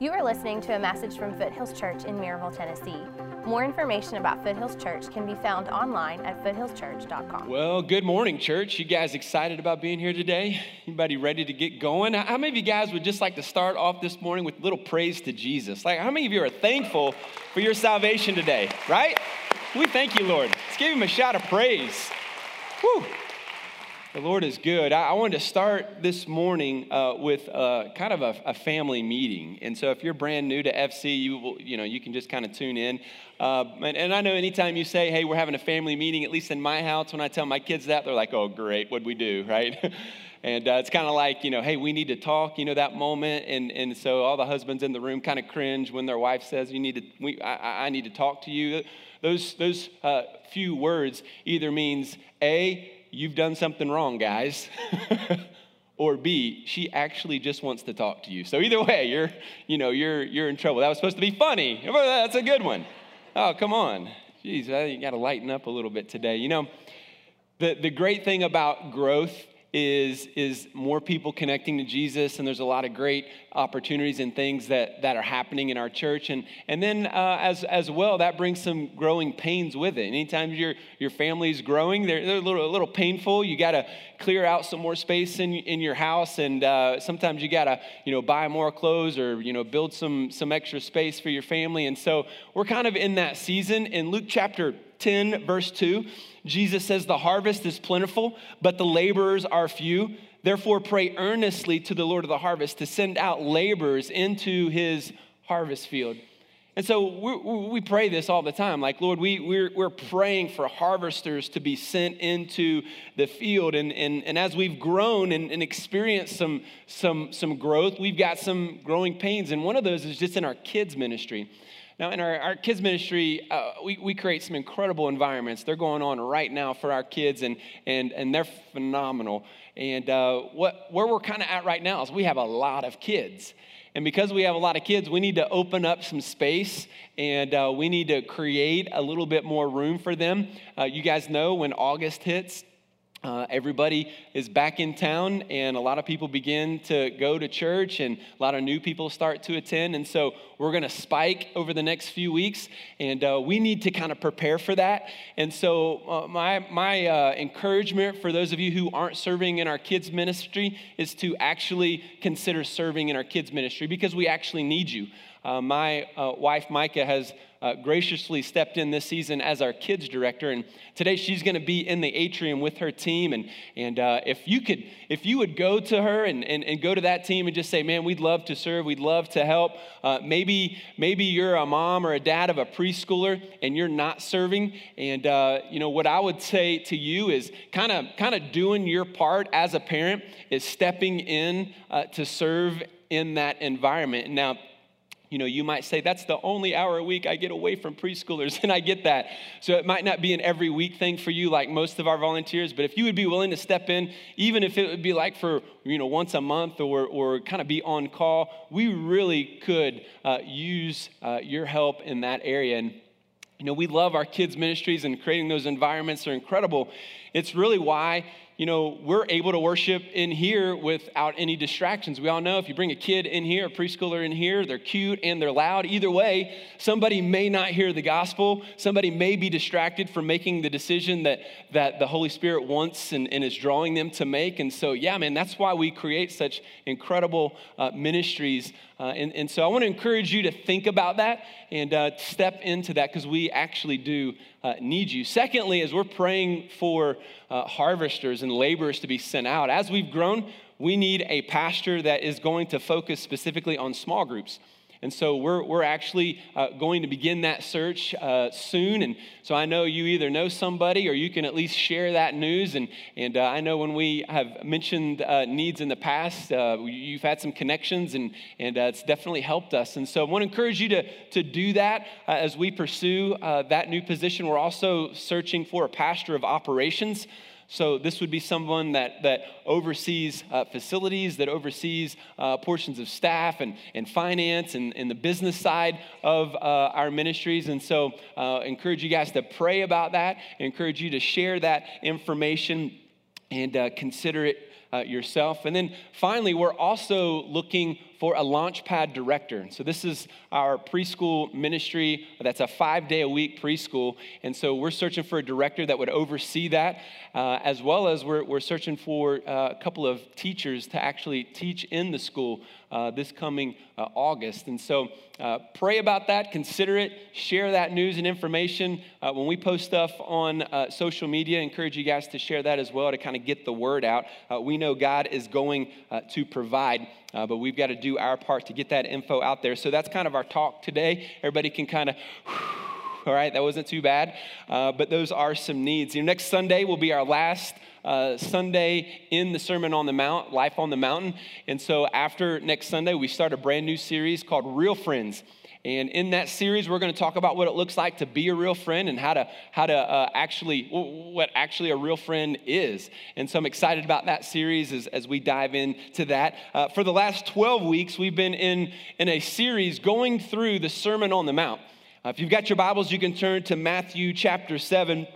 You are listening to a message from Foothills Church in Maryville, Tennessee. More information about Foothills Church can be found online at foothillschurch.com. Well, good morning, church. You guys excited about being here today? Anybody ready to get going? How many of you guys would just like to start off this morning with a little praise to Jesus? Like, how many of you are thankful for your salvation today, right? We thank you, Lord. Let's give him a shout of praise. Whew. The Lord is good. I, I wanted to start this morning uh, with kind of a, a, family meeting. And so, if you're brand new to FC, you will, you know, you can just kind of tune in. Uh, and, and, I know anytime you say, "Hey, we're having a family meeting," at least in my house, when I tell my kids that, they're like, "Oh, great, what'd we do?" Right? and uh, it's kind of like, you know, "Hey, we need to talk." You know that moment, and and so all the husbands in the room kind of cringe when their wife says, "You need to, we, I, I need to talk to you." Those those uh, few words either means a you've done something wrong, guys. or B, she actually just wants to talk to you. So either way, you're, you know, you're, you're in trouble. That was supposed to be funny. That's a good one. Oh, come on. Jeez, you got to lighten up a little bit today. You know, the, the great thing about growth is, is more people connecting to Jesus, and there's a lot of great opportunities and things that, that are happening in our church. And, and then, uh, as, as well, that brings some growing pains with it. Anytime your, your family is growing, they're, they're a, little, a little painful. You got to clear out some more space in, in your house, and uh, sometimes you got to you know, buy more clothes or you know, build some, some extra space for your family. And so, we're kind of in that season. In Luke chapter 10, verse 2, Jesus says, The harvest is plentiful, but the laborers are few. Therefore, pray earnestly to the Lord of the harvest to send out laborers into his harvest field. And so we, pray this all the time. Like, Lord, we, we're, we're praying for harvesters to be sent into the field. And, and, and as we've grown and, and experienced some, some, some growth, we've got some growing pains. And one of those is just in our kids' ministry. Now, in our, our kids' ministry, uh, we, we create some incredible environments. They're going on right now for our kids, and, and, and they're phenomenal. And uh, what, where we're kind of at right now is we have a lot of kids. And because we have a lot of kids, we need to open up some space and uh, we need to create a little bit more room for them. Uh, you guys know when August hits, uh, everybody is back in town, and a lot of people begin to go to church, and a lot of new people start to attend. And so we're going to spike over the next few weeks, and uh, we need to kind of prepare for that. And so, uh, my, my uh, encouragement for those of you who aren't serving in our kids' ministry is to actually consider serving in our kids' ministry because we actually need you. Uh, my uh, wife, Micah, has uh, graciously stepped in this season as our kids director. And today she's going to be in the atrium with her team. And, and uh, if you could, if you would go to her and, and, and go to that team and just say, man, we'd love to serve, we'd love to help. Uh, maybe, maybe you're a mom or a dad of a preschooler and you're not serving. And, uh, you know, what I would say to you is kind of, kind of doing your part as a parent is stepping in to serve in that environment. Now, you know, you might say, that's the only hour a week I get away from preschoolers, and I get that. So it might not be an every week thing for you like most of our volunteers, but if you would be willing to step in, even if it would be like for, you know, once a month or, or kind of be on call, we really could uh, use uh, your help in that area. And, you know, we love our kids' ministries and creating those environments are incredible. It's really why you know, we're able to worship in here without any distractions. We all know if you bring a kid in here, a preschooler in here, they're cute and they're loud. Either way, somebody may not hear the gospel. Somebody may be distracted from making the decision that, that the Holy Spirit wants and, and is drawing them to make. And so, yeah, man, that's why we create such incredible uh, ministries. Uh, and, and so I want to encourage you to think about that and uh, step into that because we actually do uh, need you. Secondly, as we're praying for uh, harvesters and laborers to be sent out, as we've grown, we need a pastor that is going to focus specifically on small groups. And so we're, we're actually uh, going to begin that search uh, soon. And so I know you either know somebody or you can at least share that news. And, and uh, I know when we have mentioned uh, needs in the past, uh, you've had some connections and, and uh, it's definitely helped us. And so I want to encourage you to, to do that as we pursue that new position. We're also searching for a pastor of operations. So this would be someone that, that oversees uh, facilities, that oversees uh, portions of staff and, and finance and, and the business side of uh, our ministries. And so uh, encourage you guys to pray about that, encourage you to share that information and uh, consider it uh, yourself. And then finally, we're also looking for a Launchpad director. So, this is our preschool ministry that's a five day a week preschool. And so, we're searching for a director that would oversee that, uh, as well as we're, we're searching for uh, a couple of teachers to actually teach in the school uh, this coming uh, August. And so, uh, pray about that, consider it, share that news and information. Uh, when we post stuff on social media, encourage you guys to share that as well to kind of get the word out. we know God is going to provide. Uh, but we've got to do our part to get that info out there. So that's kind of our talk today. Everybody can kind of, all right, that wasn't too bad. Uh, but those are some needs. You know, next Sunday will be our last uh, Sunday in the Sermon on the Mount, Life on the Mountain. And so after next Sunday, we start a brand new series called Real Friends. And in that series, we're going to talk about what it looks like to be a real friend and how to, how to uh, actually, what actually a real friend is. And so I'm excited about that series as, as we dive into that. Uh, for the last 12 weeks, we've been in, in a series going through the Sermon on the Mount. Uh, if you've got your Bibles, you can turn to Matthew chapter 7.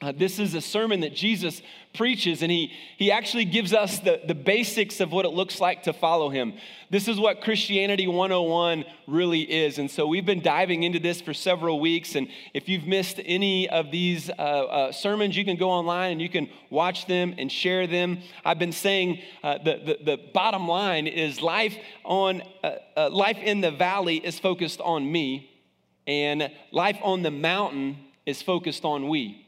Uh, this is a sermon that Jesus preaches, and he, he actually gives us the, the basics of what it looks like to follow him. This is what Christianity 101 really is. And so we've been diving into this for several weeks. And if you've missed any of these uh, uh, sermons, you can go online and you can watch them and share them. I've been saying uh, the, the, the, bottom line is life, on, uh, uh, life in the valley is focused on me, and life on the mountain is focused on we.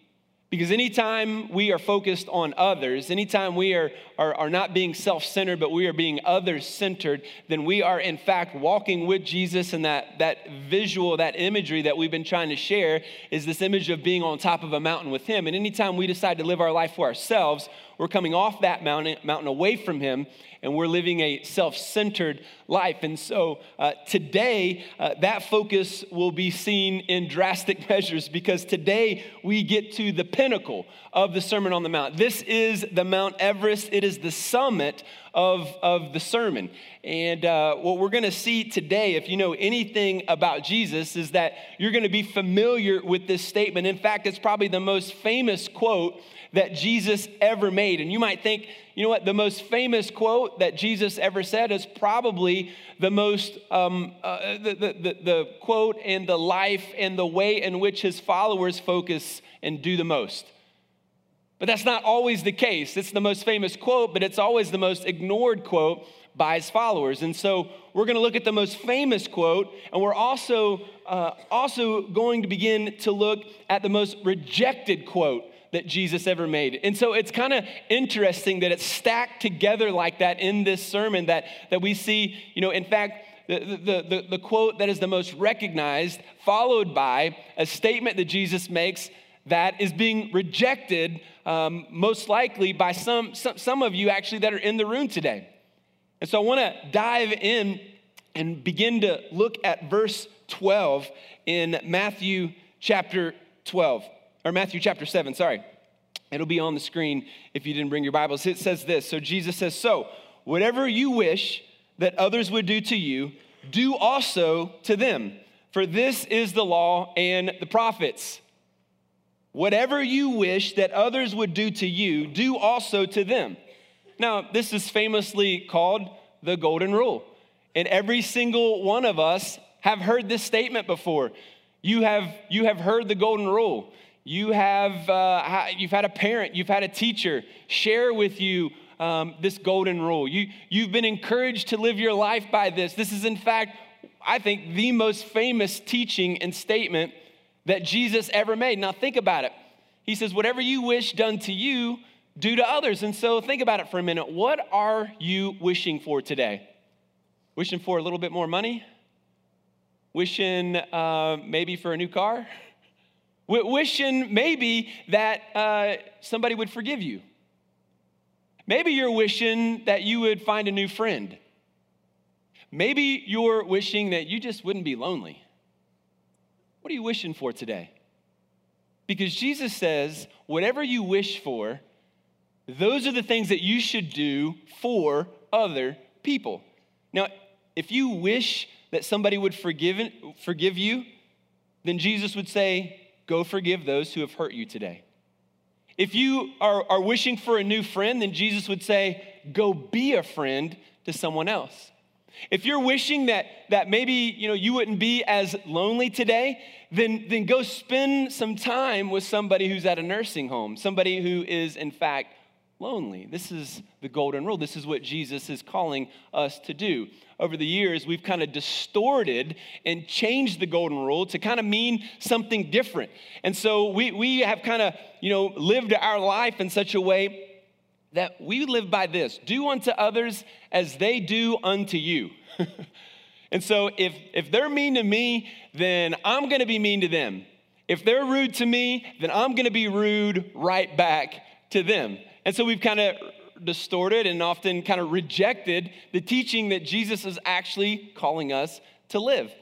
Because anytime we are focused on others, anytime we are, are, are not being self centered, but we are being others centered, then we are in fact walking with Jesus. And that, that visual, that imagery that we've been trying to share is this image of being on top of a mountain with Him. And anytime we decide to live our life for ourselves, we're coming off that mountain, mountain away from Him, and we're living a self centered life. And so uh, today, uh, that focus will be seen in drastic measures because today we get to the pinnacle of the Sermon on the Mount. This is the Mount Everest, it is the summit of, of the sermon. And uh, what we're going to see today, if you know anything about Jesus, is that you're going to be familiar with this statement. In fact, it's probably the most famous quote that Jesus ever made. And you might think, you know what, the most famous quote that Jesus ever said is probably the most, um, uh, the, the, the, the quote and the life and the way in which his followers focus and do the most. But that's not always the case. It's the most famous quote, but it's always the most ignored quote by his followers. And so we're going to look at the most famous quote, and we're also, uh, also going to begin to look at the most rejected quote that Jesus ever made. And so it's kind of interesting that it's stacked together like that in this sermon that, that we see, you know, in fact, the, the, the, the quote that is the most recognized, followed by a statement that Jesus makes that is being rejected, um, most likely by some, some, some of you actually that are in the room today. And so I want to dive in and begin to look at verse 12 in Matthew chapter 12 or Matthew chapter 7, sorry. It'll be on the screen if you didn't bring your Bibles. It says this. So Jesus says, So, whatever you wish that others would do to you, do also to them. For this is the law and the prophets. Whatever you wish that others would do to you, do also to them. Now, this is famously called the golden rule. And every single one of us have heard this statement before. You have, you have heard the golden rule you have uh, you've had a parent, you've had a teacher share with you um, this golden rule. You, you've been encouraged to live your life by this. This is, in fact, I think, the most famous teaching and statement that Jesus ever made. Now, think about it. He says, Whatever you wish done to you, do to others. And so, think about it for a minute. What are you wishing for today? Wishing for a little bit more money? Wishing uh, maybe for a new car? Wishing maybe that uh, somebody would forgive you. Maybe you're wishing that you would find a new friend. Maybe you're wishing that you just wouldn't be lonely. What are you wishing for today? Because Jesus says, whatever you wish for, those are the things that you should do for other people. Now, if you wish that somebody would forgive, forgive you, then Jesus would say, Go forgive those who have hurt you today. If you are, are wishing for a new friend, then Jesus would say, Go be a friend to someone else. If you're wishing that, that maybe you, know, you wouldn't be as lonely today, then, then go spend some time with somebody who's at a nursing home, somebody who is, in fact, lonely. This is the golden rule. This is what Jesus is calling us to do. Over the years, we've kind of distorted and changed the golden rule to kind of mean something different. And so we, we have kind of, you know, lived our life in such a way that we live by this do unto others as they do unto you. and so if, if they're mean to me, then I'm gonna be mean to them. If they're rude to me, then I'm gonna be rude right back to them. And so we've kind of distorted and often kind of rejected the teaching that Jesus is actually calling us to live.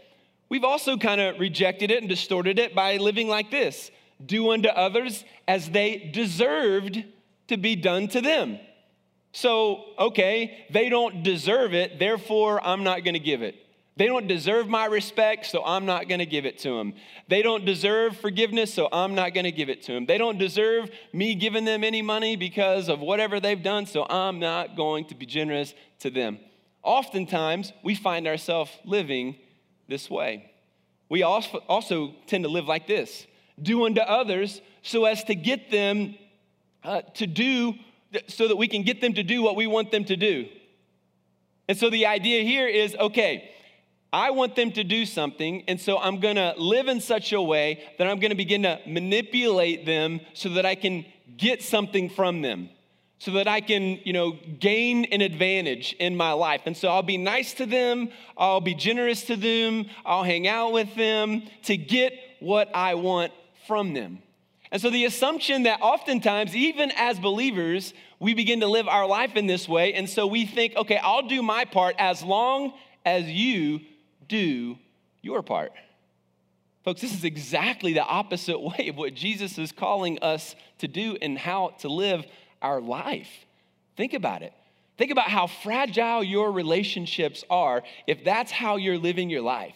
We've also kind of rejected it and distorted it by living like this do unto others as they deserved to be done to them. So, okay, they don't deserve it, therefore I'm not gonna give it. They don't deserve my respect, so I'm not gonna give it to them. They don't deserve forgiveness, so I'm not gonna give it to them. They don't deserve me giving them any money because of whatever they've done, so I'm not going to be generous to them. Oftentimes, we find ourselves living this way. We also tend to live like this do unto others so as to get them uh, to do so that we can get them to do what we want them to do. And so the idea here is okay, I want them to do something, and so I'm gonna live in such a way that I'm gonna begin to manipulate them so that I can get something from them, so that I can, you know, gain an advantage in my life. And so I'll be nice to them, I'll be generous to them, I'll hang out with them to get what I want from them. And so the assumption that oftentimes, even as believers, we begin to live our life in this way. And so we think, okay, I'll do my part as long as you do your part. Folks, this is exactly the opposite way of what Jesus is calling us to do and how to live our life. Think about it. Think about how fragile your relationships are if that's how you're living your life.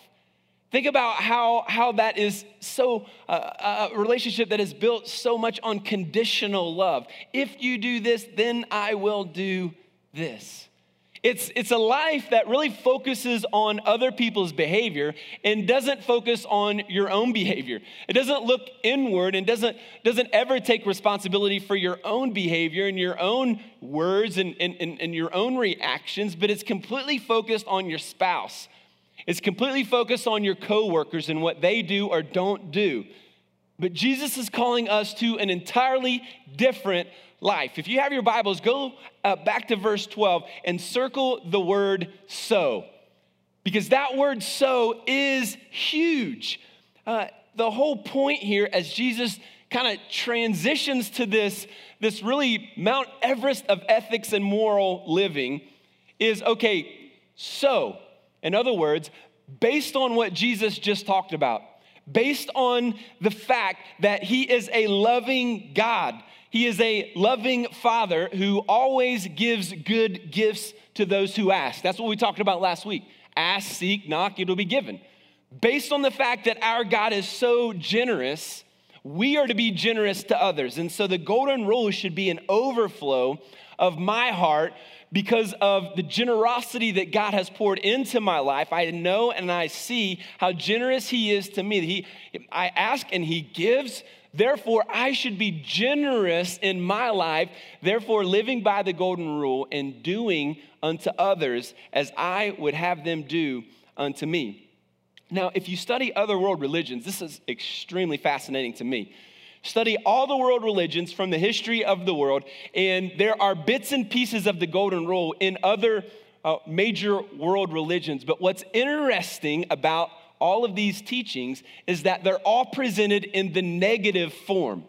Think about how, how that is so, uh, a relationship that is built so much on conditional love. If you do this, then I will do this. It's, it's a life that really focuses on other people's behavior and doesn't focus on your own behavior. It doesn't look inward and doesn't, doesn't ever take responsibility for your own behavior and your own words and, and, and, and your own reactions, but it's completely focused on your spouse it's completely focused on your coworkers and what they do or don't do. But Jesus is calling us to an entirely different life. If you have your Bibles, go uh, back to verse 12 and circle the word so. Because that word so is huge. Uh, the whole point here, as Jesus kind of transitions to this, this really Mount Everest of ethics and moral living, is okay, so in other words, based on what Jesus just talked about, based on the fact that he is a loving God, he is a loving father who always gives good gifts to those who ask. That's what we talked about last week. Ask, seek, knock, it'll be given. Based on the fact that our God is so generous, we are to be generous to others. And so the golden rule should be an overflow of my heart because of the generosity that God has poured into my life. I know and I see how generous He is to me. He, I ask and He gives. Therefore, I should be generous in my life, therefore, living by the golden rule and doing unto others as I would have them do unto me. Now, if you study other world religions, this is extremely fascinating to me study all the world religions from the history of the world, and there are bits and pieces of the Golden Rule in other uh, major world religions. But what's interesting about all of these teachings is that they're all presented in the negative form.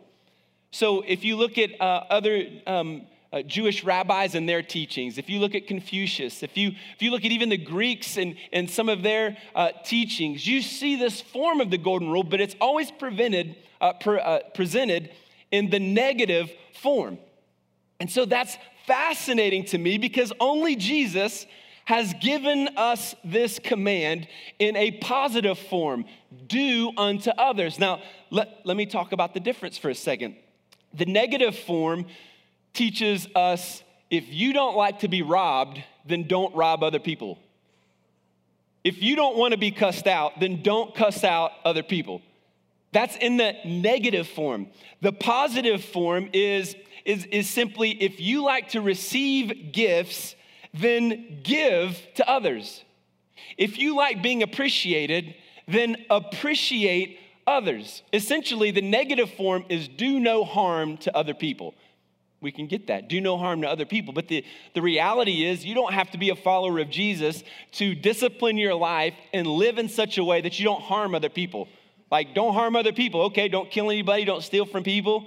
So if you look at uh, other um, uh, Jewish rabbis and their teachings, if you look at Confucius, if you, if you look at even the Greeks and, and some of their uh, teachings, you see this form of the golden rule, but it's always prevented uh, pre- uh, presented in the negative form. And so that's fascinating to me because only Jesus has given us this command in a positive form do unto others. Now, let, let me talk about the difference for a second. The negative form teaches us if you don't like to be robbed, then don't rob other people. If you don't want to be cussed out, then don't cuss out other people. That's in the negative form. The positive form is, is, is simply if you like to receive gifts, then give to others. If you like being appreciated, then appreciate others. Essentially, the negative form is do no harm to other people we can get that. Do no harm to other people. But the, the reality is, you don't have to be a follower of Jesus to discipline your life and live in such a way that you don't harm other people. Like, don't harm other people. Okay, don't kill anybody, don't steal from people.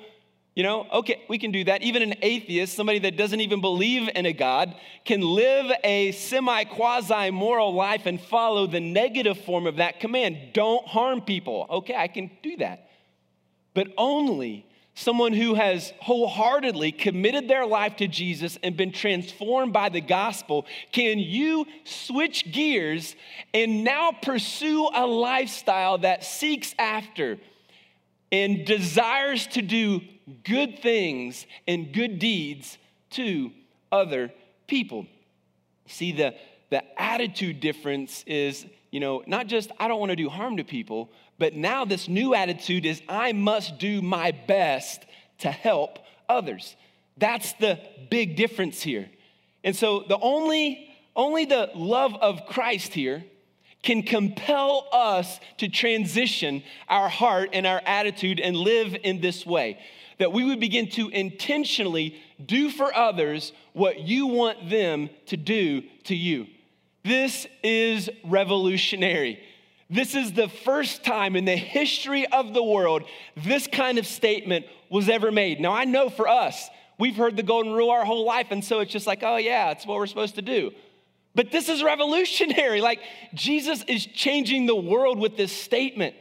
You know, okay, we can do that. Even an atheist, somebody that doesn't even believe in a God, can live a semi quasi moral life and follow the negative form of that command. Don't harm people. Okay, I can do that. But only someone who has wholeheartedly committed their life to Jesus and been transformed by the gospel, can you switch gears and now pursue a lifestyle that seeks after and desires to do good things and good deeds to other people? See, the, the attitude difference is, you know, not just I don't want to do harm to people, but now, this new attitude is I must do my best to help others. That's the big difference here. And so, the only, only the love of Christ here can compel us to transition our heart and our attitude and live in this way. That we would begin to intentionally do for others what you want them to do to you. This is revolutionary. This is the first time in the history of the world this kind of statement was ever made. Now, I know for us, we've heard the golden rule our whole life, and so it's just like, oh, yeah, it's what we're supposed to do. But this is revolutionary. Like, Jesus is changing the world with this statement.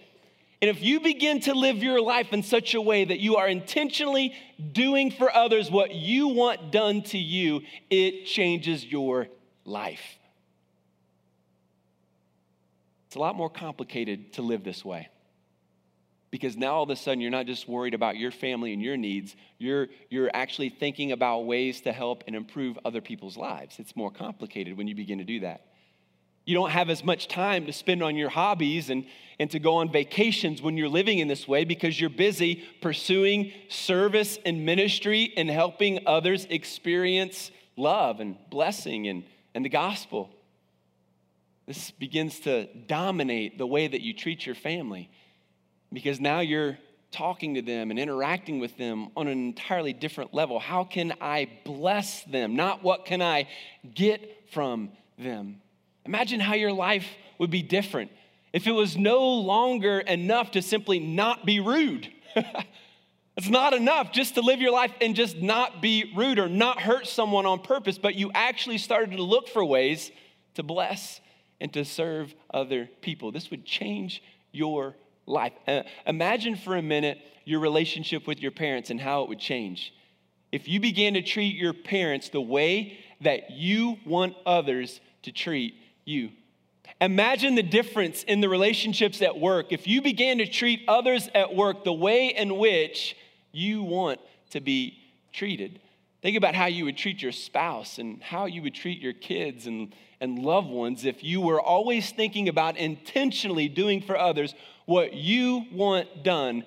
And if you begin to live your life in such a way that you are intentionally doing for others what you want done to you, it changes your life. It's a lot more complicated to live this way. Because now all of a sudden you're not just worried about your family and your needs, you're, you're actually thinking about ways to help and improve other people's lives. It's more complicated when you begin to do that. You don't have as much time to spend on your hobbies and, and to go on vacations when you're living in this way because you're busy pursuing service and ministry and helping others experience love and blessing and, and the gospel. This begins to dominate the way that you treat your family because now you're talking to them and interacting with them on an entirely different level. How can I bless them? Not what can I get from them. Imagine how your life would be different if it was no longer enough to simply not be rude. it's not enough just to live your life and just not be rude or not hurt someone on purpose, but you actually started to look for ways to bless and to serve other people. This would change your life. Uh, imagine for a minute your relationship with your parents and how it would change. If you began to treat your parents the way that you want others to treat you. Imagine the difference in the relationships at work if you began to treat others at work the way in which you want to be treated. Think about how you would treat your spouse and how you would treat your kids and, and loved ones if you were always thinking about intentionally doing for others what you want done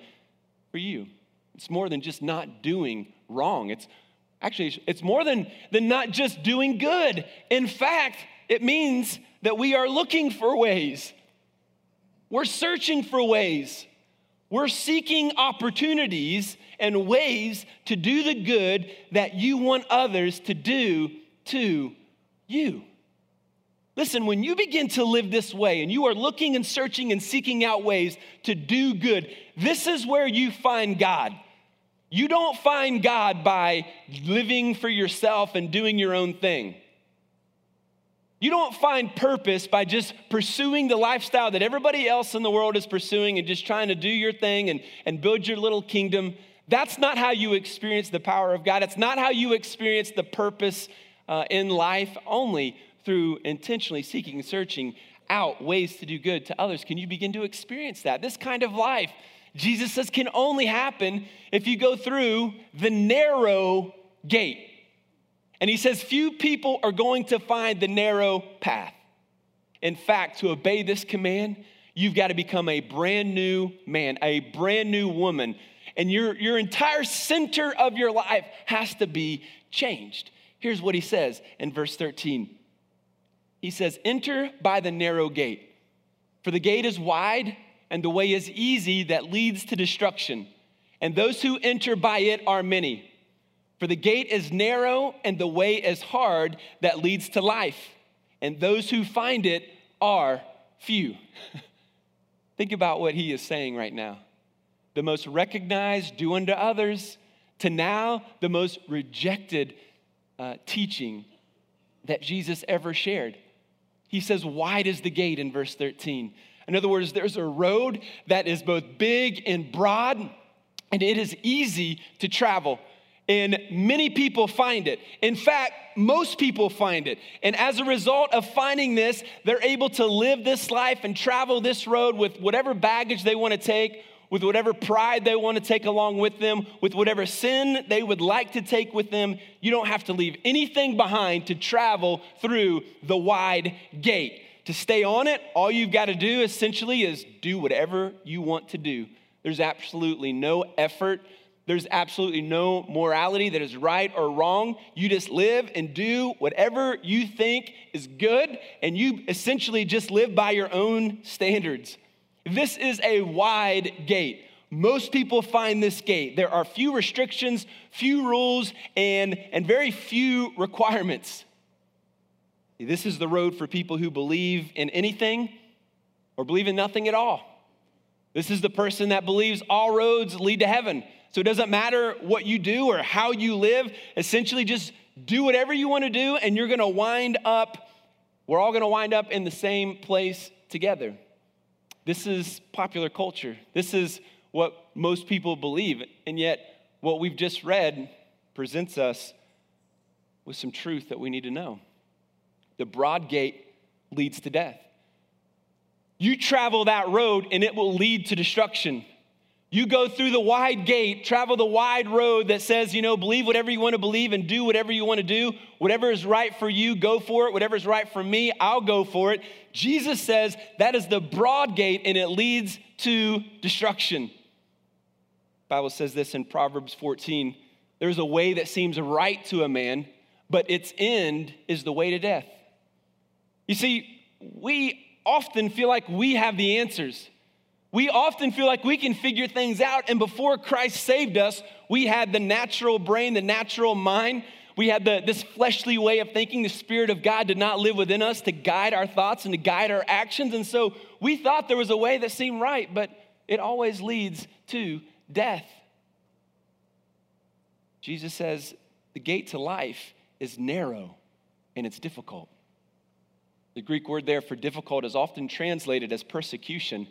for you. It's more than just not doing wrong. It's actually it's more than, than not just doing good. In fact, it means that we are looking for ways. We're searching for ways. We're seeking opportunities and ways to do the good that you want others to do to you. Listen, when you begin to live this way and you are looking and searching and seeking out ways to do good, this is where you find God. You don't find God by living for yourself and doing your own thing. You don't find purpose by just pursuing the lifestyle that everybody else in the world is pursuing and just trying to do your thing and, and build your little kingdom. That's not how you experience the power of God. It's not how you experience the purpose uh, in life, only through intentionally seeking and searching out ways to do good to others. Can you begin to experience that? This kind of life, Jesus says, can only happen if you go through the narrow gate. And he says, few people are going to find the narrow path. In fact, to obey this command, you've got to become a brand new man, a brand new woman, and your, your entire center of your life has to be changed. Here's what he says in verse 13 He says, Enter by the narrow gate, for the gate is wide and the way is easy that leads to destruction, and those who enter by it are many. For the gate is narrow and the way is hard that leads to life, and those who find it are few. Think about what he is saying right now. The most recognized, do unto others, to now the most rejected uh, teaching that Jesus ever shared. He says, Wide is the gate in verse 13. In other words, there's a road that is both big and broad, and it is easy to travel and many people find it. In fact, most people find it. And as a result of finding this, they're able to live this life and travel this road with whatever baggage they want to take, with whatever pride they want to take along with them, with whatever sin they would like to take with them. You don't have to leave anything behind to travel through the wide gate. To stay on it, all you've got to do essentially is do whatever you want to do. There's absolutely no effort there's absolutely no morality that is right or wrong. You just live and do whatever you think is good, and you essentially just live by your own standards. This is a wide gate. Most people find this gate. There are few restrictions, few rules, and, and very few requirements. This is the road for people who believe in anything or believe in nothing at all. This is the person that believes all roads lead to heaven. So it doesn't matter what you do or how you live. Essentially, just do whatever you want to do, and you're going to wind up, we're all going to wind up in the same place together. This is popular culture. This is what most people believe. And yet, what we've just read presents us with some truth that we need to know. The broad gate leads to death. You travel that road, and it will lead to destruction. You go through the wide gate, travel the wide road that says, you know, believe whatever you want to believe and do whatever you want to do. Whatever is right for you, go for it. Whatever is right for me, I'll go for it. Jesus says that is the broad gate and it leads to destruction. The Bible says this in Proverbs 14 there's a way that seems right to a man, but its end is the way to death. You see, we often feel like we have the answers. We often feel like we can figure things out. And before Christ saved us, we had the natural brain, the natural mind. We had the, this fleshly way of thinking. The Spirit of God did not live within us to guide our thoughts and to guide our actions. And so we thought there was a way that seemed right, but it always leads to death. Jesus says the gate to life is narrow and it's difficult. The Greek word there for difficult is often translated as persecution.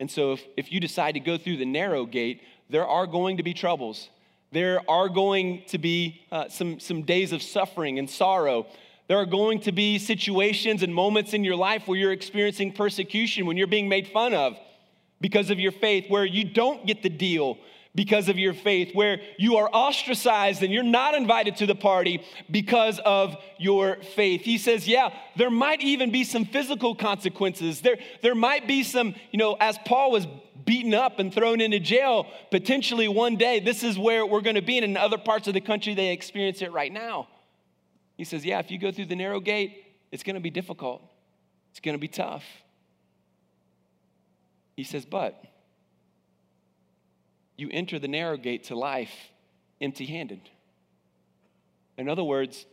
And so, if, if you decide to go through the narrow gate, there are going to be troubles. There are going to be uh, some, some days of suffering and sorrow. There are going to be situations and moments in your life where you're experiencing persecution, when you're being made fun of because of your faith, where you don't get the deal because of your faith, where you are ostracized and you're not invited to the party because of your faith. He says, Yeah, there might even be some physical consequences. There, there might be some, you know, as Paul was beaten up and thrown into jail, potentially one day, this is where we're going to be. And in other parts of the country, they experience it right now. He says, Yeah, if you go through the narrow gate, it's going to be difficult, it's going to be tough. He says, But, you enter the narrow gate to life empty handed. In other words,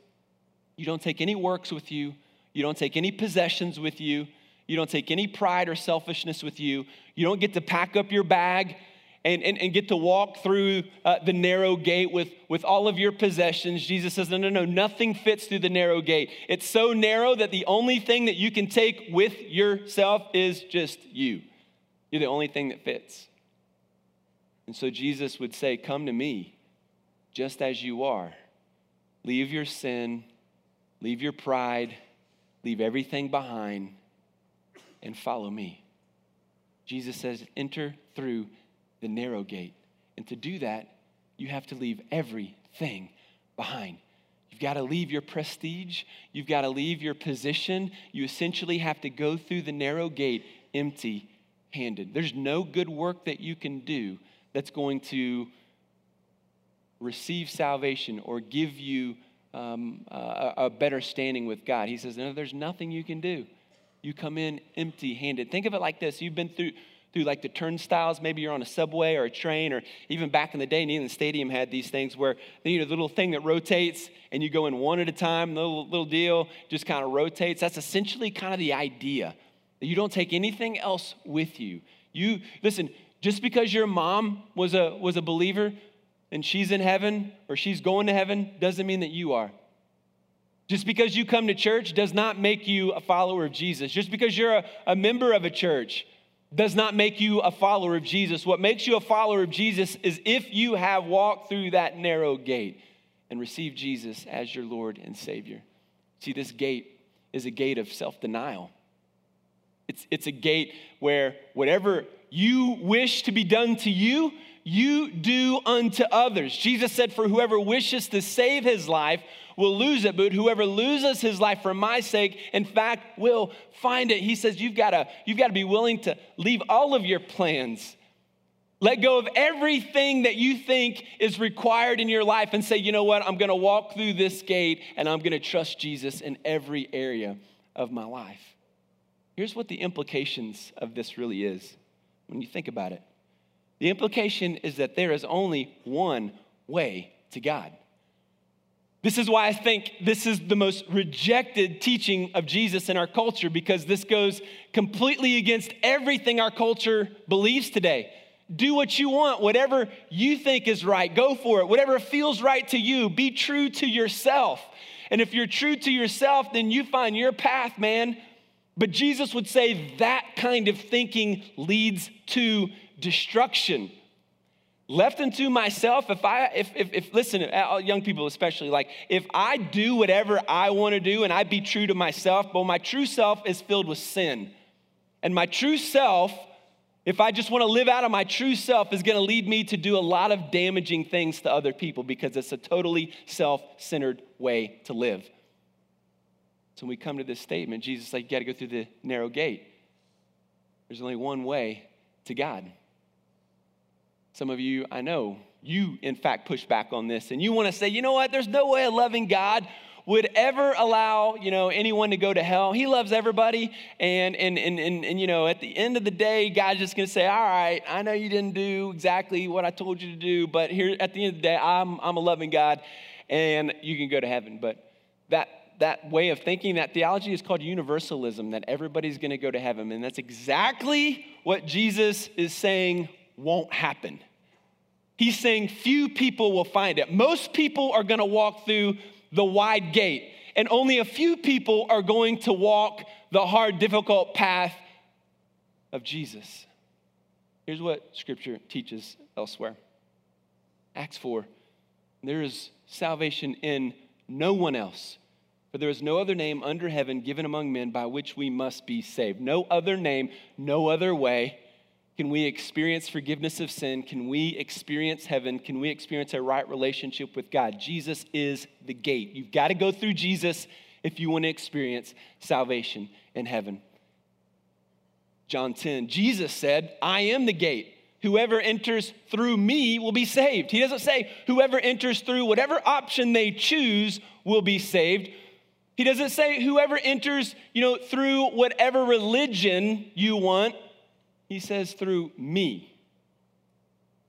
you don't take any works with you, you don't take any possessions with you, you don't take any pride or selfishness with you, you don't get to pack up your bag. And, and, and get to walk through uh, the narrow gate with, with all of your possessions. Jesus says, No, no, no, nothing fits through the narrow gate. It's so narrow that the only thing that you can take with yourself is just you. You're the only thing that fits. And so Jesus would say, Come to me just as you are. Leave your sin, leave your pride, leave everything behind, and follow me. Jesus says, Enter through the narrow gate. And to do that, you have to leave everything behind. You've got to leave your prestige. You've got to leave your position. You essentially have to go through the narrow gate empty handed. There's no good work that you can do that's going to receive salvation or give you um, a, a better standing with God. He says, No, there's nothing you can do. You come in empty handed. Think of it like this you've been through through like the turnstiles. Maybe you're on a subway or a train, or even back in the day, Neyland Stadium had these things where you know the little thing that rotates and you go in one at a time. The little, little deal just kind of rotates. That's essentially kind of the idea that you don't take anything else with you. You listen. Just because your mom was a was a believer and she's in heaven or she's going to heaven doesn't mean that you are. Just because you come to church does not make you a follower of Jesus. Just because you're a, a member of a church does not make you a follower of Jesus. What makes you a follower of Jesus is if you have walked through that narrow gate and received Jesus as your Lord and Savior. See, this gate is a gate of self denial. It's, it's a gate where whatever you wish to be done to you, you do unto others. Jesus said, For whoever wishes to save his life will lose it, but whoever loses his life for my sake, in fact, will find it. He says, You've got to you've got to be willing to leave all of your plans. Let go of everything that you think is required in your life and say, you know what, I'm gonna walk through this gate and I'm gonna trust Jesus in every area of my life. Here's what the implications of this really is when you think about it. The implication is that there is only one way to God. This is why I think this is the most rejected teaching of Jesus in our culture because this goes completely against everything our culture believes today. Do what you want, whatever you think is right, go for it. Whatever feels right to you, be true to yourself. And if you're true to yourself, then you find your path, man. But Jesus would say that kind of thinking leads to destruction. Left unto myself if i if, if, if listen uh, young people especially like if i do whatever i want to do and i be true to myself but my true self is filled with sin. And my true self if i just want to live out of my true self is going to lead me to do a lot of damaging things to other people because it's a totally self-centered way to live so when we come to this statement jesus is like you got to go through the narrow gate. There's only one way to god. Some of you, I know, you in fact push back on this and you want to say, you know what, there's no way a loving God would ever allow you know anyone to go to hell. He loves everybody and and and and, and you know at the end of the day god's just going to say all right i know you didn't do exactly what i told you to do but here at the end of the day i'm i'm a loving god and you can go to heaven. But that that way of thinking that theology is called universalism that everybody's going to go to heaven and that's exactly what jesus is saying won't happen. He's saying few people will find it. Most people are going to walk through the wide gate, and only a few people are going to walk the hard, difficult path of Jesus. Here's what scripture teaches elsewhere Acts 4 there is salvation in no one else. For there is no other name under heaven given among men by which we must be saved. No other name, no other way can we experience forgiveness of sin? Can we experience heaven? Can we experience a right relationship with God? Jesus is the gate. You've got to go through Jesus if you want to experience salvation in heaven. John 10, Jesus said, I am the gate. Whoever enters through me will be saved. He doesn't say whoever enters through whatever option they choose will be saved. He doesn't say whoever enters, you know, through whatever religion you want he says, through me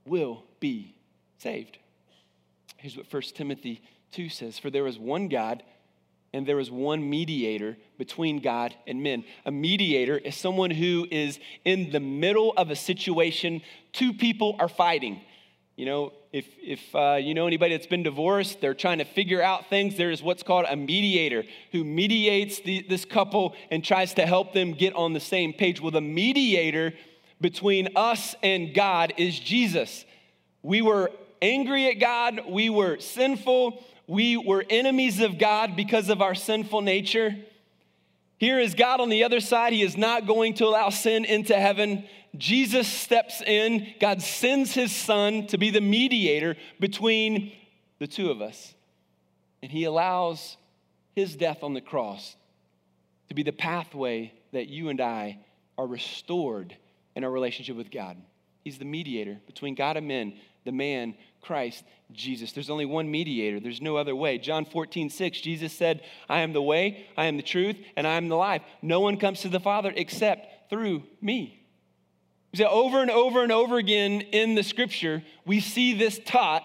will be saved. Here's what 1 Timothy 2 says For there is one God and there is one mediator between God and men. A mediator is someone who is in the middle of a situation, two people are fighting. You know, if, if uh, you know anybody that's been divorced, they're trying to figure out things. There is what's called a mediator who mediates the, this couple and tries to help them get on the same page. Well, the mediator between us and God is Jesus. We were angry at God, we were sinful, we were enemies of God because of our sinful nature. Here is God on the other side. He is not going to allow sin into heaven. Jesus steps in. God sends his son to be the mediator between the two of us. And he allows his death on the cross to be the pathway that you and I are restored in our relationship with God. He's the mediator between God and men, the man, Christ Jesus. There's only one mediator, there's no other way. John 14, 6, Jesus said, I am the way, I am the truth, and I am the life. No one comes to the Father except through me. Over and over and over again in the scripture, we see this taught,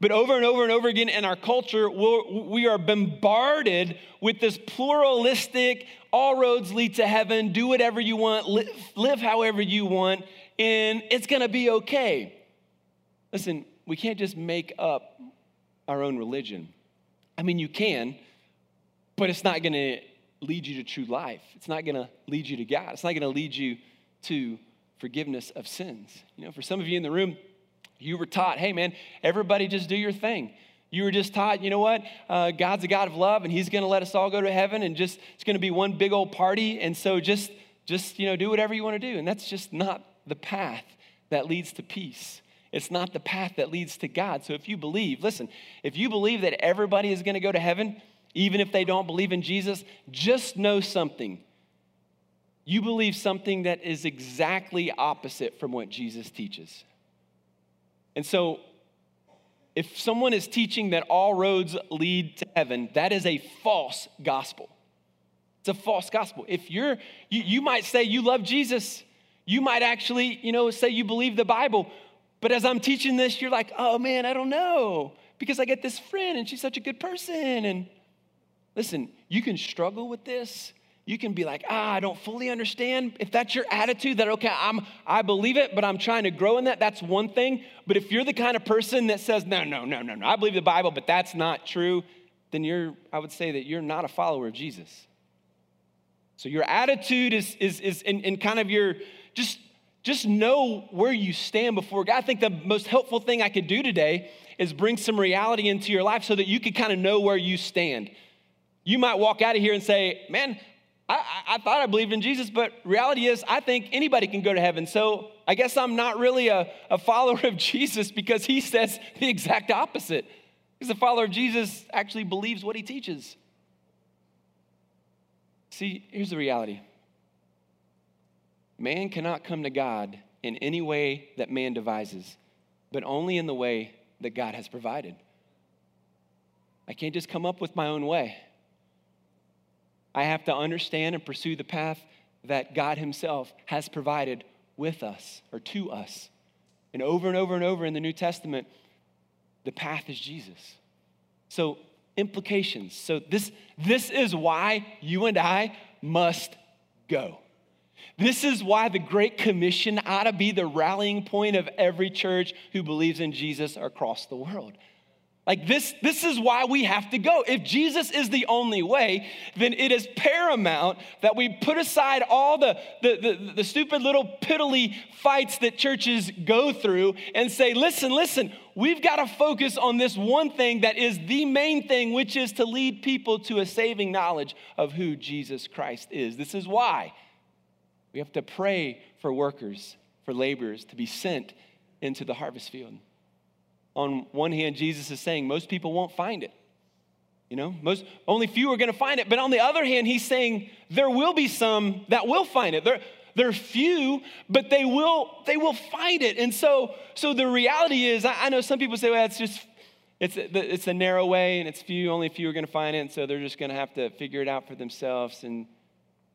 but over and over and over again in our culture, we're, we are bombarded with this pluralistic, all roads lead to heaven, do whatever you want, live, live however you want, and it's gonna be okay. Listen, we can't just make up our own religion. I mean, you can, but it's not gonna lead you to true life. It's not gonna lead you to God. It's not gonna lead you to forgiveness of sins. You know, for some of you in the room, you were taught, hey man, everybody just do your thing. You were just taught, you know what? Uh, God's a God of love, and He's going to let us all go to heaven, and just it's going to be one big old party. And so just, just you know, do whatever you want to do. And that's just not the path that leads to peace. It's not the path that leads to God. So if you believe, listen, if you believe that everybody is going to go to heaven, even if they don't believe in Jesus, just know something you believe something that is exactly opposite from what Jesus teaches. And so, if someone is teaching that all roads lead to heaven, that is a false gospel. It's a false gospel. If you're, you, you might say you love Jesus, you might actually, you know, say you believe the Bible, but as I'm teaching this, you're like, oh man, I don't know, because I get this friend and she's such a good person. And listen, you can struggle with this you can be like, ah, I don't fully understand. If that's your attitude, that okay, I'm I believe it, but I'm trying to grow in that, that's one thing. But if you're the kind of person that says, no, no, no, no, no, I believe the Bible, but that's not true, then you're, I would say that you're not a follower of Jesus. So your attitude is is is in, in kind of your just just know where you stand before God. I think the most helpful thing I could do today is bring some reality into your life so that you could kind of know where you stand. You might walk out of here and say, Man, I, I, thought I believed in Jesus, but reality is, I think anybody can go to heaven. So I guess I'm not really a, a follower of Jesus because he says the exact opposite. Because the follower of Jesus actually believes what he teaches. See, here's the reality man cannot come to God in any way that man devises, but only in the way that God has provided. I can't just come up with my own way. I have to understand and pursue the path that God Himself has provided with us or to us. And over and over and over in the New Testament, the path is Jesus. So, implications. So, this, this is why you and I must go. This is why the Great Commission ought to be the rallying point of every church who believes in Jesus across the world. Like this, this is why we have to go. If Jesus is the only way, then it is paramount that we put aside all the, the, the, the stupid little piddly fights that churches go through and say, listen, listen, we've got to focus on this one thing that is the main thing, which is to lead people to a saving knowledge of who Jesus Christ is. This is why we have to pray for workers, for laborers to be sent into the harvest field on one hand, Jesus is saying most people won't find it. You know, most only few are going to find it. But on the other hand, he's saying there will be some that will find it. There, they're few, but they will they will find it. And so, so the reality is, I, I know some people say, well, it's just it's a, it's a narrow way and it's few, only few are going to find it, and so they're just going to have to figure it out for themselves. And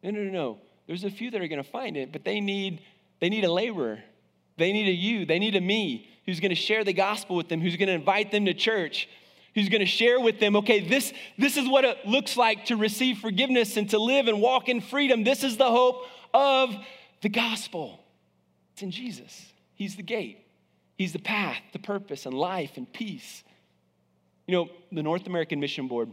no, no, no, no. There's a few that are going to find it, but they need they need a laborer. They need a you. They need a me who's going to share the gospel with them, who's going to invite them to church, who's going to share with them, okay, this, this is what it looks like to receive forgiveness and to live and walk in freedom. This is the hope of the gospel. It's in Jesus. He's the gate, He's the path, the purpose, and life and peace. You know, the North American Mission Board,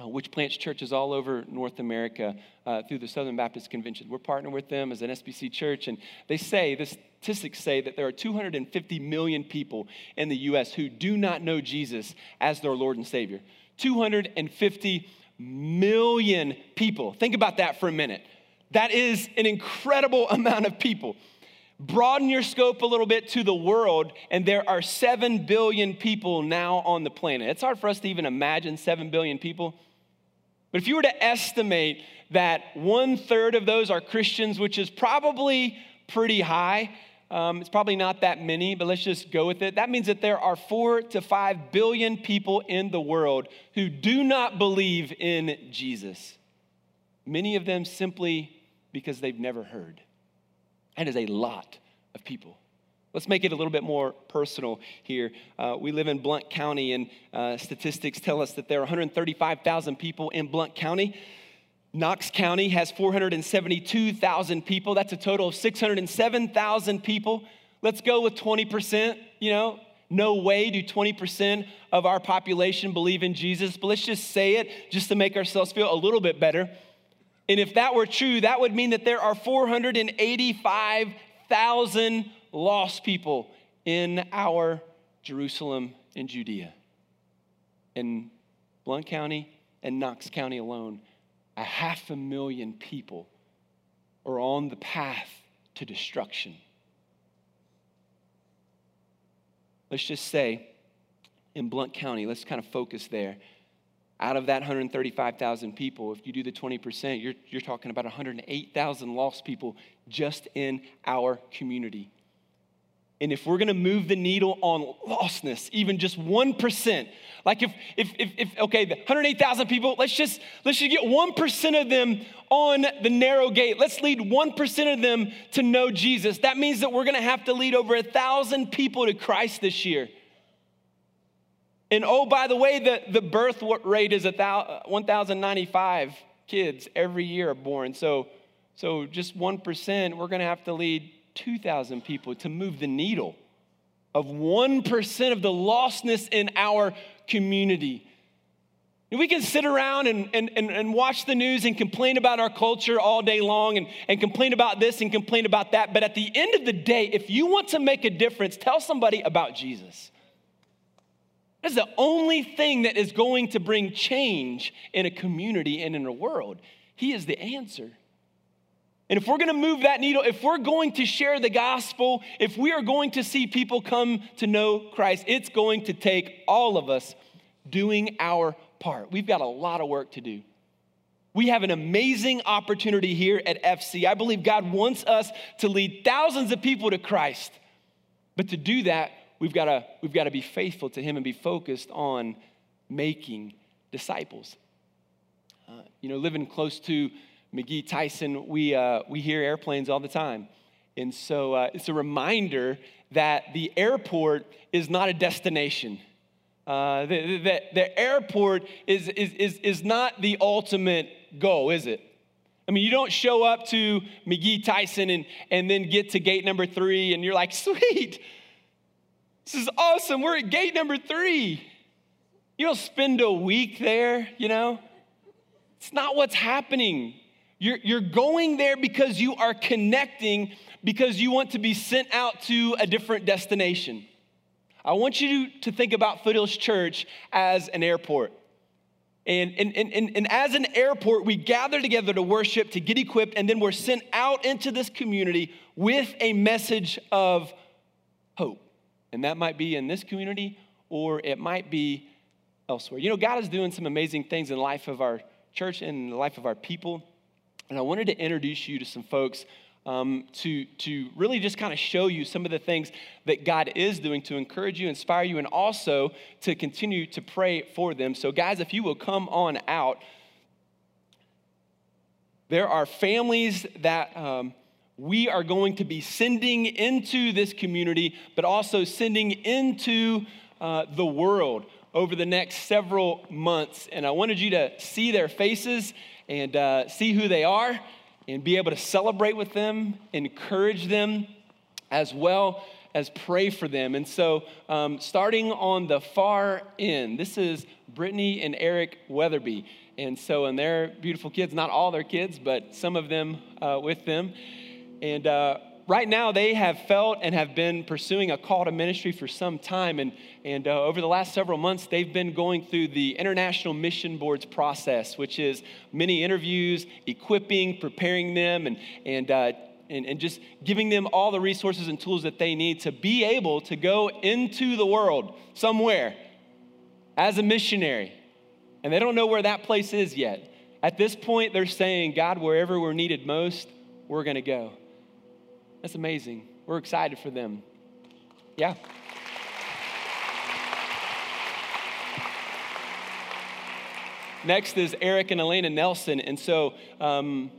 uh, which plants churches all over North America uh, through the Southern Baptist Convention. We're partnering with them as an SBC church, and they say, the statistics say that there are 250 million people in the U.S. who do not know Jesus as their Lord and Savior. 250 million people. Think about that for a minute. That is an incredible amount of people. Broaden your scope a little bit to the world, and there are 7 billion people now on the planet. It's hard for us to even imagine 7 billion people. But if you were to estimate that one third of those are Christians, which is probably pretty high, um, it's probably not that many, but let's just go with it. That means that there are four to five billion people in the world who do not believe in Jesus. Many of them simply because they've never heard. That is a lot of people. Let's make it a little bit more personal here. Uh, we live in Blount County, and uh, statistics tell us that there are 135,000 people in Blount County. Knox County has 472,000 people. That's a total of 607,000 people. Let's go with 20%. You know, no way do 20% of our population believe in Jesus, but let's just say it just to make ourselves feel a little bit better. And if that were true, that would mean that there are 485,000 lost people in our Jerusalem and Judea. In Blount County and Knox County alone, a half a million people are on the path to destruction. Let's just say in Blount County, let's kind of focus there out of that 135,000 people, if you do the 20%, you're, you're talking about 108,000 lost people just in our community. And if we're gonna move the needle on lostness, even just 1%, like if, if, if, if okay, the 108,000 people, let's just, let's just get 1% of them on the narrow gate. Let's lead 1% of them to know Jesus. That means that we're gonna have to lead over a thousand people to Christ this year. And oh, by the way, the, the birth rate is 1,095 kids every year are born. So, so just 1%, we're to have to lead 2,000 people to move the needle of 1% of the lostness in our community. And we can sit around and, and, and, and, watch the news and complain about our culture all day long and, and complain about this and complain about that. But at the end of the day, if you want to make a difference, tell somebody about Jesus. That's the only thing that is going to bring change in a community and in a world. He is the answer. And if we're going to move that needle, if we're going to share the gospel, if we are going to see people come to know Christ, it's going to take all of us doing our part. We've got a lot of work to do. We have an amazing opportunity here at FC. I believe God wants us to lead thousands of people to Christ. But to do that, we've got to we've got to be faithful to him and be focused on making disciples. Uh, you know, living close to McGhee Tyson, we, uh, we hear airplanes all the time. And so uh, it's a reminder that the airport is not a destination. Uh, the, the, the airport is, is, is, is not the ultimate goal, is it? I mean, you don't show up to McGhee Tyson and, and then get to gate number three and you're like, sweet, this is awesome. We're at gate number three. You don't spend a week there, you know? It's not what's happening. You're, you're going there because you are connecting, because you want to be sent out to a different destination. I want you to think about Foothills Church as an airport. And, and, and, and, as an airport, we gather together to worship, to get equipped, and then we're sent out into this community with a message of hope. And that might be in this community or it might be elsewhere. You know, God is doing some amazing things in the life of our church and in the life of our people. And I wanted to introduce you to some folks um, to, to really just kind of show you some of the things that God is doing to encourage you, inspire you, and also to continue to pray for them. So, guys, if you will come on out, there are families that. Um, we are going to be sending into this community, but also sending into uh, the world over the next several months. And I wanted you to see their faces and uh, see who they are and be able to celebrate with them, encourage them, as well as pray for them. And so, um, starting on the far end, this is Brittany and Eric Weatherby. And so, and they're beautiful kids, not all their kids, but some of them uh, with them. And uh, right now, they have felt and have been pursuing a call to ministry for some time. And, and uh, over the last several months, they've been going through the International Mission Boards process, which is many interviews, equipping, preparing them, and, and uh, and, and just giving them all the resources and tools that they need to be able to go into the world somewhere as a missionary. And they don't know where that place is yet. At this point, they're saying, God, wherever we're needed most, we're going to go. That's amazing. We're excited for them. Yeah. Next is Eric and Elena Nelson. And so, um,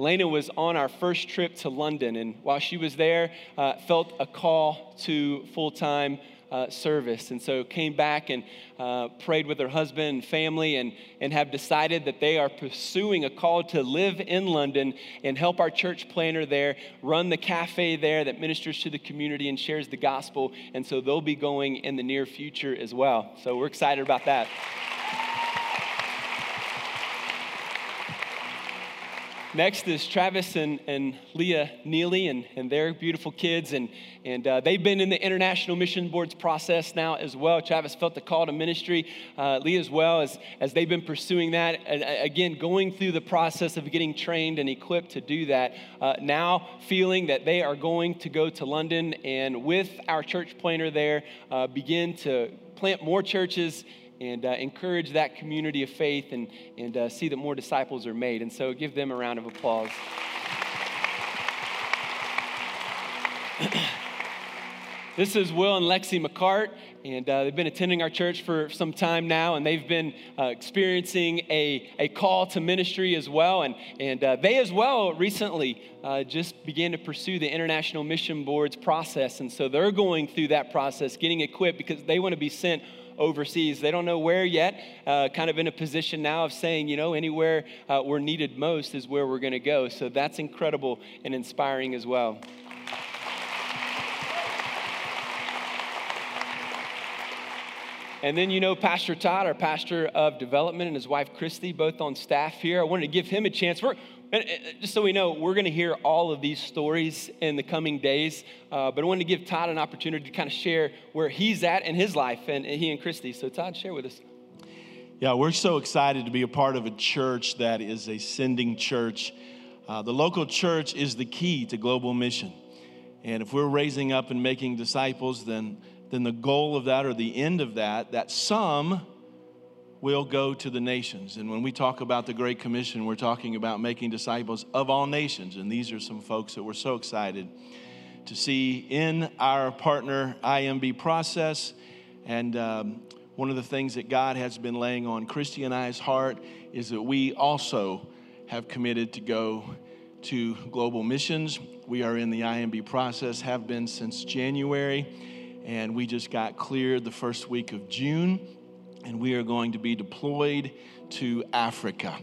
Elena was on our first trip to London, and while she was there, uh, felt a call to full time uh, service. And so came back and uh, prayed with her husband and family and, and have decided that they are pursuing a call to live in London and help our church planter there run the cafe there that ministers to the community and shares the gospel. And so they'll be going in the near future as well. So we're excited about that. Next is Travis and, and Leah Neely and, and their beautiful kids. And, and uh, they've been in the International Mission Board's process now as well. Travis felt the call to ministry, uh, Leah as well, as, as they've been pursuing that. And, again, going through the process of getting trained and equipped to do that. Uh, now feeling that they are going to go to London and with our church planter there, uh, begin to plant more churches and uh, encourage that community of faith and, and uh, see that more disciples are made. And so give them a round of applause. this is Will and Lexi McCart, and uh, they've been attending our church for some time now, and they've been uh, experiencing a, a call to ministry as well. And, and uh, they, as well, recently uh, just began to pursue the International Mission Board's process. And so they're going through that process, getting equipped because they want to be sent overseas. They don't know where yet, uh, kind of in a position now of saying, you know, anywhere uh, we're needed most is where we're going to go. So that's incredible and inspiring as well. And then you know Pastor Todd, our pastor of development, and his wife Christy, both on staff here. I wanted to give him a chance. We're, and just so we know, we're going to hear all of these stories in the coming days. Uh, but I wanted to give Todd an opportunity to kind of share where he's at in his life, and, and he and Christy. So, Todd, share with us. Yeah, we're so excited to be a part of a church that is a sending church. Uh, the local church is the key to global mission. And if we're raising up and making disciples, then, then the goal of that or the end of that, that some will go to the nations. And when we talk about the Great Commission, we're talking about making disciples of all nations. And these are some folks that we're so excited to see in our partner IMB process. And um, one of the things that God has been laying on Christy and I's heart is that we also have committed to go to global missions. We are in the IMB process, have been since January, and we just got cleared the first week of June and we are going to be deployed to Africa.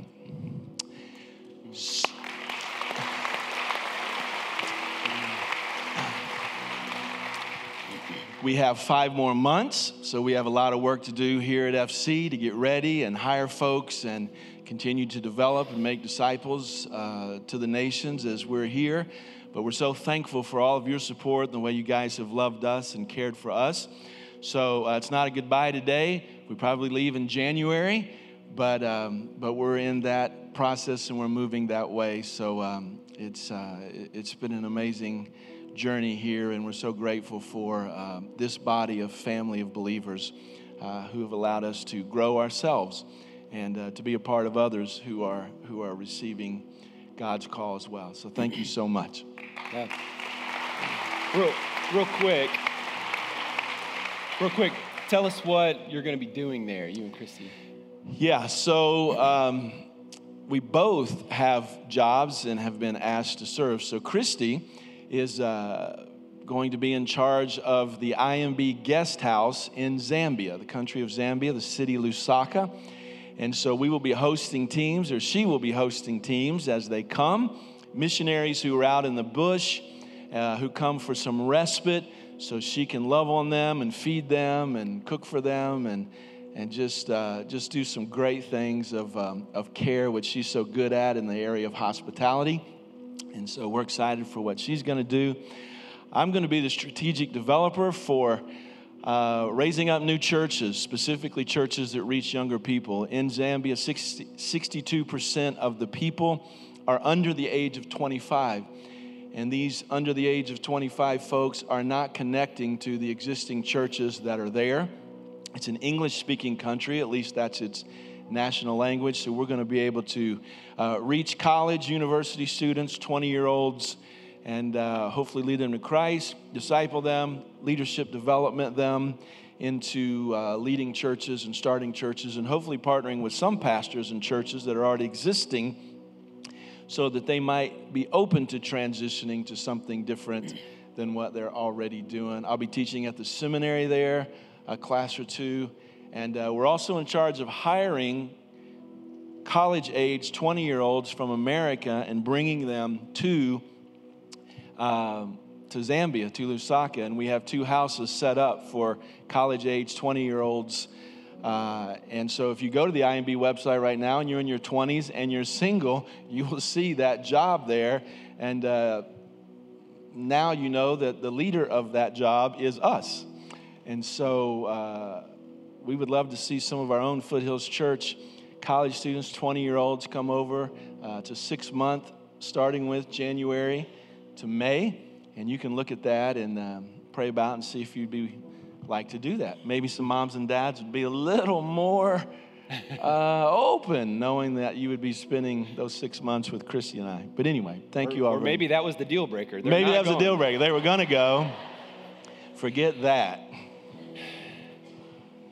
We have five more months, so we have a lot of work to do here at FC to get ready and hire folks and continue to develop and make disciples uh, to the nations as we're here. But we're so thankful for all of your support and the way you guys have loved us and cared for us. So uh, it's not a goodbye today. We probably leave in January, but, um, but we're in that process and we're moving that way. So um, it's, uh, it's been an amazing journey here, and we're so grateful for uh, this body of family of believers uh, who have allowed us to grow ourselves and uh, to be a part of others who are, who are receiving God's call as well. So thank you so much. Yeah. Real, real quick, Real quick, tell us what you're going to be doing there, you and Christy. Yeah, so um, we both have jobs and have been asked to serve. So Christy is uh, going to be in charge of the IMB guest house in Zambia, the country of Zambia, the city Lusaka. And so we will be hosting teams, or she will be hosting teams as they come. Missionaries who are out in the bush, uh, who come for some respite so she can love on them and feed them and cook for them and and just uh, just do some great things of um, of care, which she's so good at in the area of hospitality. And so we're excited for what she's going to do. I'm going to be the strategic developer for uh, raising up new churches, specifically churches that reach younger people. In Zambia, 60, 62% of the people are under the age of 25. And these under the age of 25 folks are not connecting to the existing churches that are there. It's an English speaking country, at least that's its national language. So we're going to be able to uh, reach college, university students, 20 year olds, and uh, hopefully lead them to Christ, disciple them, leadership development them into uh, leading churches and starting churches, and hopefully partnering with some pastors and churches that are already existing so that they might be open to transitioning to something different than what they're already doing. I'll be teaching at the seminary there, a class or two, and uh, we're also in charge of hiring college age 20 year olds from America and bringing them to. Um, to Zambia, to Lusaka, and we have two houses set up for college age 20 year olds uh, and so if you go to the IMB website right now and you're in your 20s and you're single, you will see that job there. And uh, now you know that the leader of that job is us. And so uh, we would love to see some of our own Foothills Church college students, 20 year olds, come over uh, to six month, starting with January to May. And you can look at that and um, pray about and see if you'd be like to do that. Maybe some moms and dads would be a little more uh, open, knowing that you would be spending those six months with Christy and I. But anyway, thank or, you all. Or maybe that was the deal breaker. They're maybe that was going. the deal breaker. They were going to go. Forget that.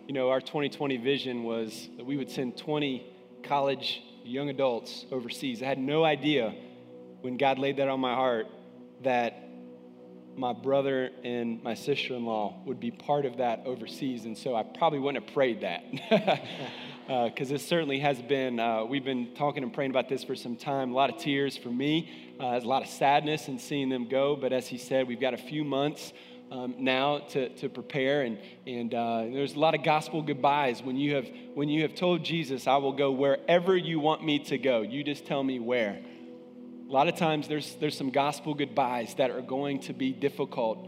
You know, our 2020 vision was that we would send 20 college young adults overseas. I had no idea when God laid that on my heart that my brother and my sister in law would be part of that overseas. And so I probably wouldn't have prayed that. Because uh, certainly has been, uh, we've been talking and praying about this for some time. A lot of tears for me, uh, a lot of sadness in seeing them go. But as he said, we've got a few months um, now to, to prepare. And, and uh, there's a lot of gospel goodbyes when you, have, when you have told Jesus, I will go wherever you want me to go. You just tell me where. A lot of times there's, there's some gospel goodbyes that are going to be difficult.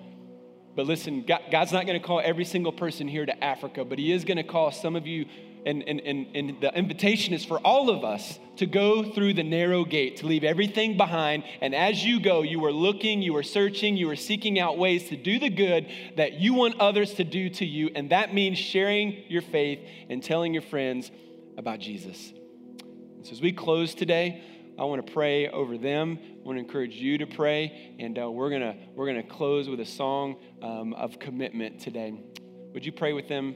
But listen, God, God's not going to call every single person here to Africa, but He is going to call some of you, and, and, and, and the invitation is for all of us to go through the narrow gate, to leave everything behind. And as you go, you are looking, you are searching, you are seeking out ways to do the good that you want others to do to you. And that means sharing your faith and telling your friends about Jesus. So as we close today, I want to pray over them. I want to encourage you to pray, and uh, we're gonna we're gonna close with a song um, of commitment today. Would you pray with them,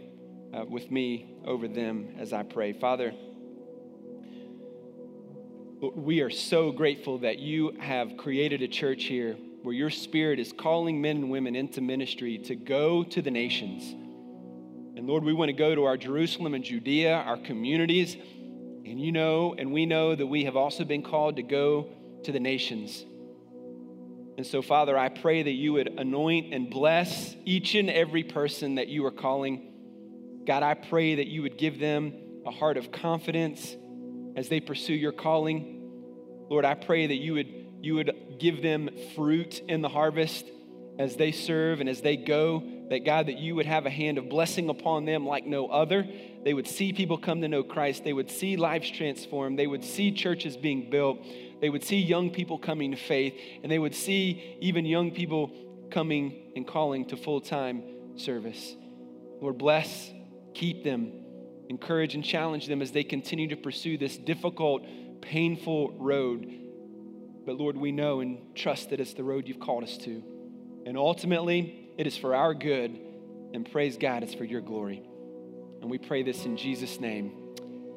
uh, with me over them as I pray, Father? We are so grateful that you have created a church here where your spirit is calling men and women into ministry to go to the nations. And Lord, we want to go to our Jerusalem and Judea, our communities and you know, and we know that we have also been called to go to the nations. And so, Father, I pray that you would anoint and bless each and every person that you are calling. God, I pray that you would give them a heart of confidence as they pursue your calling. Lord, I pray that you would, you would give them fruit in the harvest as they serve and as they go. That, God, that you would have a hand of blessing upon them like no other. They would see people come to know Christ. They would see lives transformed. They would see churches being built. They would see young people coming to faith. And they would see even young people coming and calling to full time service. Lord, bless, keep them, encourage, and challenge them as they continue to pursue this difficult, painful road. But Lord, we know and trust that it's the road you've called us to. And ultimately, it is for our good. And praise God, it's for your glory. And we pray this in Jesus' name.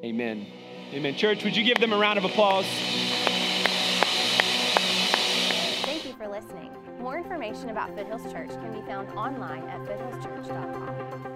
Amen. Amen. Church, would you give them a round of applause? Thank you for listening. More information about Foothills Church can be found online at foothillschurch.com.